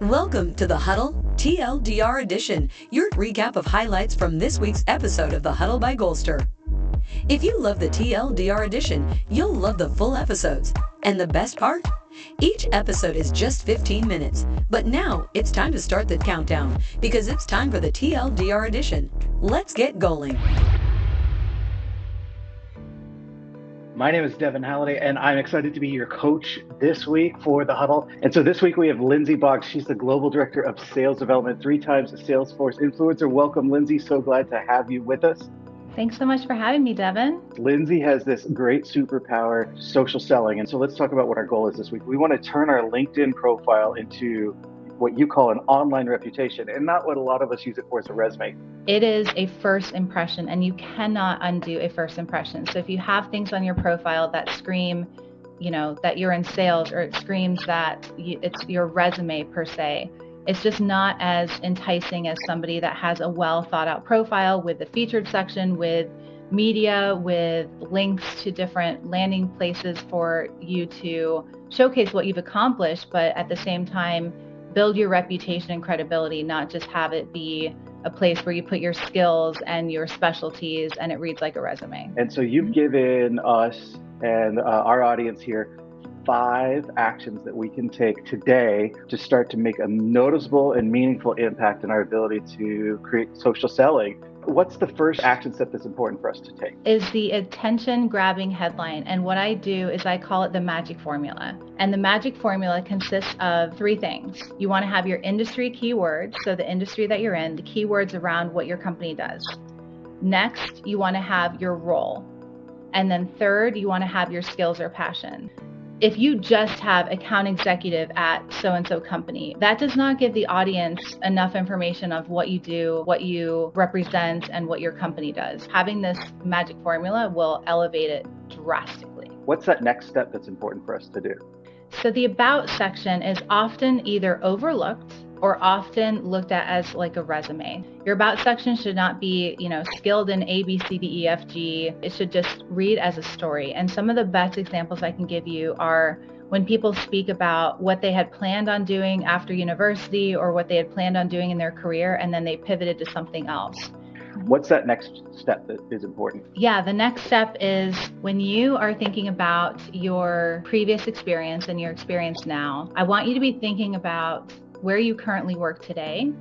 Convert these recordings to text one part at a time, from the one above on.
Welcome to the Huddle TLDR edition, your recap of highlights from this week's episode of the Huddle by Goalster. If you love the TLDR edition, you'll love the full episodes. And the best part? Each episode is just 15 minutes. But now it's time to start the countdown because it's time for the TLDR edition. Let's get going. My name is Devin Halliday, and I'm excited to be your coach this week for the huddle. And so this week we have Lindsey Boggs. She's the global director of sales development, three times a Salesforce influencer. Welcome, Lindsey. So glad to have you with us. Thanks so much for having me, Devin. Lindsey has this great superpower, social selling. And so let's talk about what our goal is this week. We want to turn our LinkedIn profile into what you call an online reputation and not what a lot of us use it for as a resume. It is a first impression and you cannot undo a first impression. So if you have things on your profile that scream, you know, that you're in sales or it screams that you, it's your resume per se, it's just not as enticing as somebody that has a well thought out profile with the featured section, with media, with links to different landing places for you to showcase what you've accomplished, but at the same time, build your reputation and credibility, not just have it be a place where you put your skills and your specialties and it reads like a resume. And so you've given us and uh, our audience here five actions that we can take today to start to make a noticeable and meaningful impact in our ability to create social selling what's the first action step that's important for us to take? Is the attention grabbing headline. And what I do is I call it the magic formula. And the magic formula consists of three things. You want to have your industry keywords, so the industry that you're in, the keywords around what your company does. Next, you want to have your role. And then third, you want to have your skills or passion if you just have account executive at so and so company, that does not give the audience enough information of what you do, what you represent, and what your company does. Having this magic formula will elevate it drastically. What's that next step that's important for us to do? So, the about section is often either overlooked or often looked at as like a resume. Your about section should not be, you know, skilled in A, B, C, D, E, F, G. It should just read as a story. And some of the best examples I can give you are when people speak about what they had planned on doing after university or what they had planned on doing in their career, and then they pivoted to something else. What's that next step that is important? Yeah, the next step is when you are thinking about your previous experience and your experience now, I want you to be thinking about where you currently work today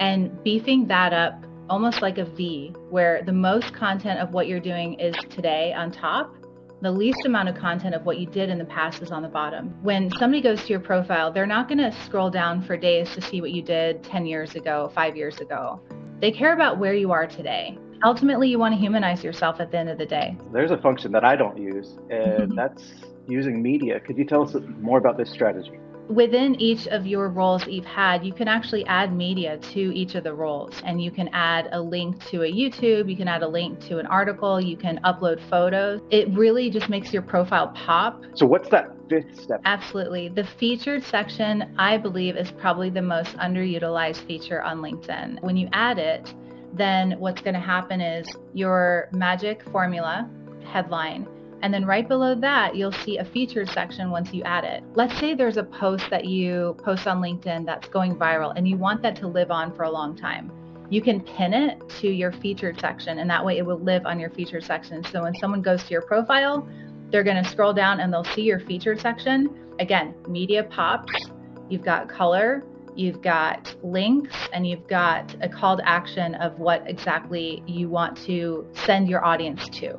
and beefing that up almost like a V, where the most content of what you're doing is today on top. The least amount of content of what you did in the past is on the bottom. When somebody goes to your profile, they're not going to scroll down for days to see what you did 10 years ago, five years ago. They care about where you are today. Ultimately, you want to humanize yourself at the end of the day. There's a function that I don't use, and mm-hmm. that's using media. Could you tell us more about this strategy? Within each of your roles that you've had, you can actually add media to each of the roles. And you can add a link to a YouTube, you can add a link to an article, you can upload photos. It really just makes your profile pop. So, what's that fifth step? Absolutely. The featured section, I believe, is probably the most underutilized feature on LinkedIn. When you add it, then what's going to happen is your magic formula headline and then right below that, you'll see a featured section once you add it. Let's say there's a post that you post on LinkedIn that's going viral and you want that to live on for a long time. You can pin it to your featured section and that way it will live on your featured section. So when someone goes to your profile, they're going to scroll down and they'll see your featured section. Again, media pops, you've got color, you've got links, and you've got a call to action of what exactly you want to send your audience to.